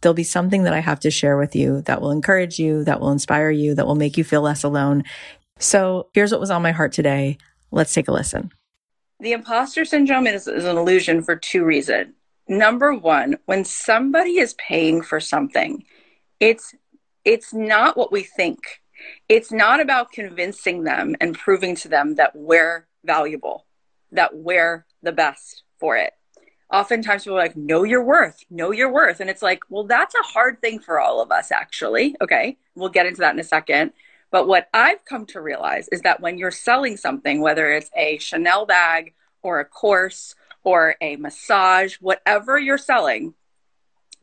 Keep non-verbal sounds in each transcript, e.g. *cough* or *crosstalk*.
There'll be something that I have to share with you that will encourage you, that will inspire you, that will make you feel less alone. So here's what was on my heart today. Let's take a listen. The imposter syndrome is, is an illusion for two reasons. Number one, when somebody is paying for something, it's it's not what we think. It's not about convincing them and proving to them that we're valuable, that we're the best for it oftentimes people are like, know your worth, know your worth. And it's like, well, that's a hard thing for all of us, actually. Okay. We'll get into that in a second. But what I've come to realize is that when you're selling something, whether it's a Chanel bag or a course or a massage, whatever you're selling,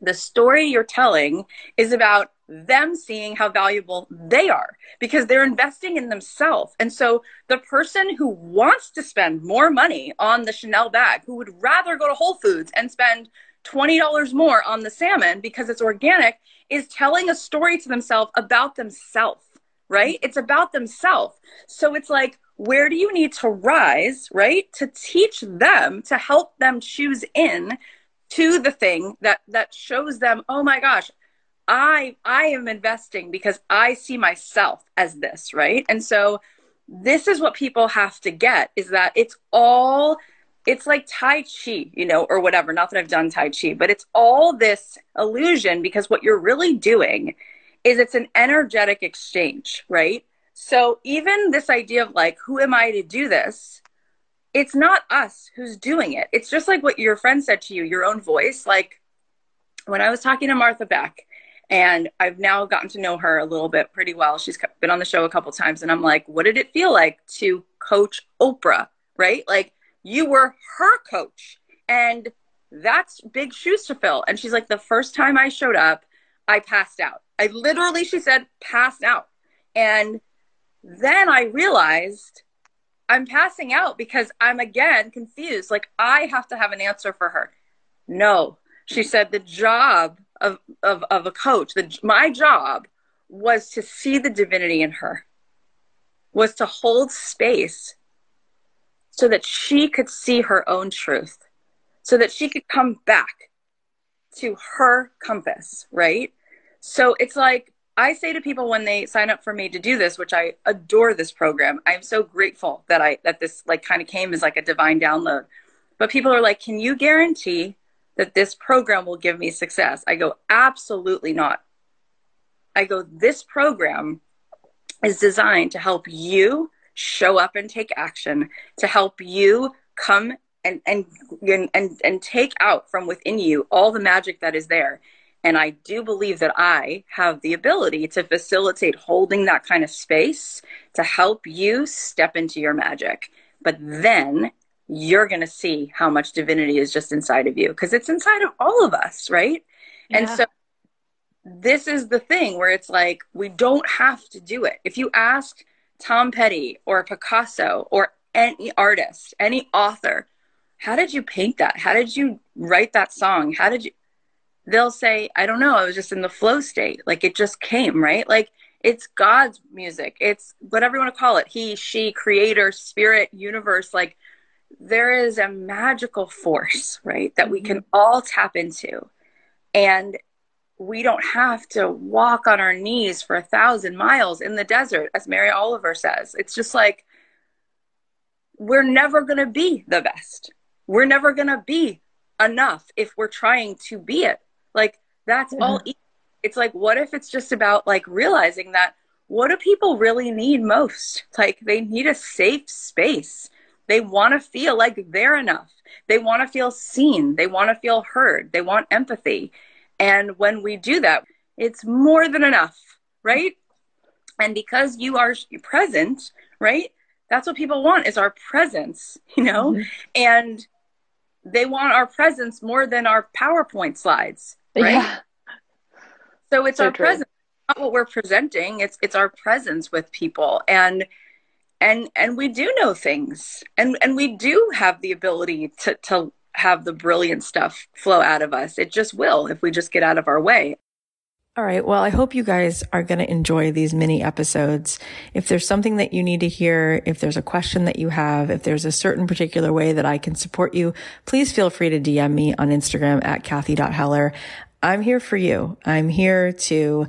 the story you're telling is about them seeing how valuable they are because they're investing in themselves. And so the person who wants to spend more money on the Chanel bag, who would rather go to Whole Foods and spend $20 more on the salmon because it's organic, is telling a story to themselves about themselves, right? It's about themselves. So it's like, where do you need to rise, right? To teach them, to help them choose in to the thing that that shows them oh my gosh i i am investing because i see myself as this right and so this is what people have to get is that it's all it's like tai chi you know or whatever not that i've done tai chi but it's all this illusion because what you're really doing is it's an energetic exchange right so even this idea of like who am i to do this it's not us who's doing it. It's just like what your friend said to you, your own voice. Like when I was talking to Martha Beck, and I've now gotten to know her a little bit pretty well. She's been on the show a couple times, and I'm like, what did it feel like to coach Oprah? Right? Like you were her coach, and that's big shoes to fill. And she's like, the first time I showed up, I passed out. I literally, she said, passed out. And then I realized I'm passing out because I'm again confused. Like I have to have an answer for her. No, she said the job of of, of a coach, the, my job was to see the divinity in her, was to hold space so that she could see her own truth, so that she could come back to her compass, right? So it's like I say to people when they sign up for me to do this, which I adore this program. I'm so grateful that I that this like kind of came as like a divine download. But people are like, "Can you guarantee that this program will give me success?" I go, "Absolutely not." I go, "This program is designed to help you show up and take action, to help you come and and and and take out from within you all the magic that is there and I do believe that I have the ability to facilitate holding that kind of space to help you step into your magic. But then you're going to see how much divinity is just inside of you because it's inside of all of us, right? Yeah. And so this is the thing where it's like we don't have to do it. If you ask Tom Petty or Picasso or any artist, any author, how did you paint that? How did you write that song? How did you they'll say, I don't know, I was just in the flow state. Like it just came, right? Like it's God's music. It's whatever you want to call it. He, she, creator, spirit, universe. Like there is a magical force, right? That we can mm-hmm. all tap into. And we don't have to walk on our knees for a thousand miles in the desert, as Mary Oliver says. It's just like, we're never going to be the best. We're never going to be enough if we're trying to be it. Like that's mm-hmm. all. It's like, what if it's just about like realizing that what do people really need most? Like they need a safe space. They want to feel like they're enough. They want to feel seen. They want to feel heard. They want empathy. And when we do that, it's more than enough, right? And because you are present, right? That's what people want is our presence, *laughs* you know? Mm-hmm. And they want our presence more than our PowerPoint slides, right? Yeah. So it's so our true. presence, not what we're presenting. It's it's our presence with people. And and and we do know things. And and we do have the ability to to have the brilliant stuff flow out of us. It just will if we just get out of our way. All right. Well, I hope you guys are going to enjoy these mini episodes. If there's something that you need to hear, if there's a question that you have, if there's a certain particular way that I can support you, please feel free to DM me on Instagram at Kathy.Heller. I'm here for you. I'm here to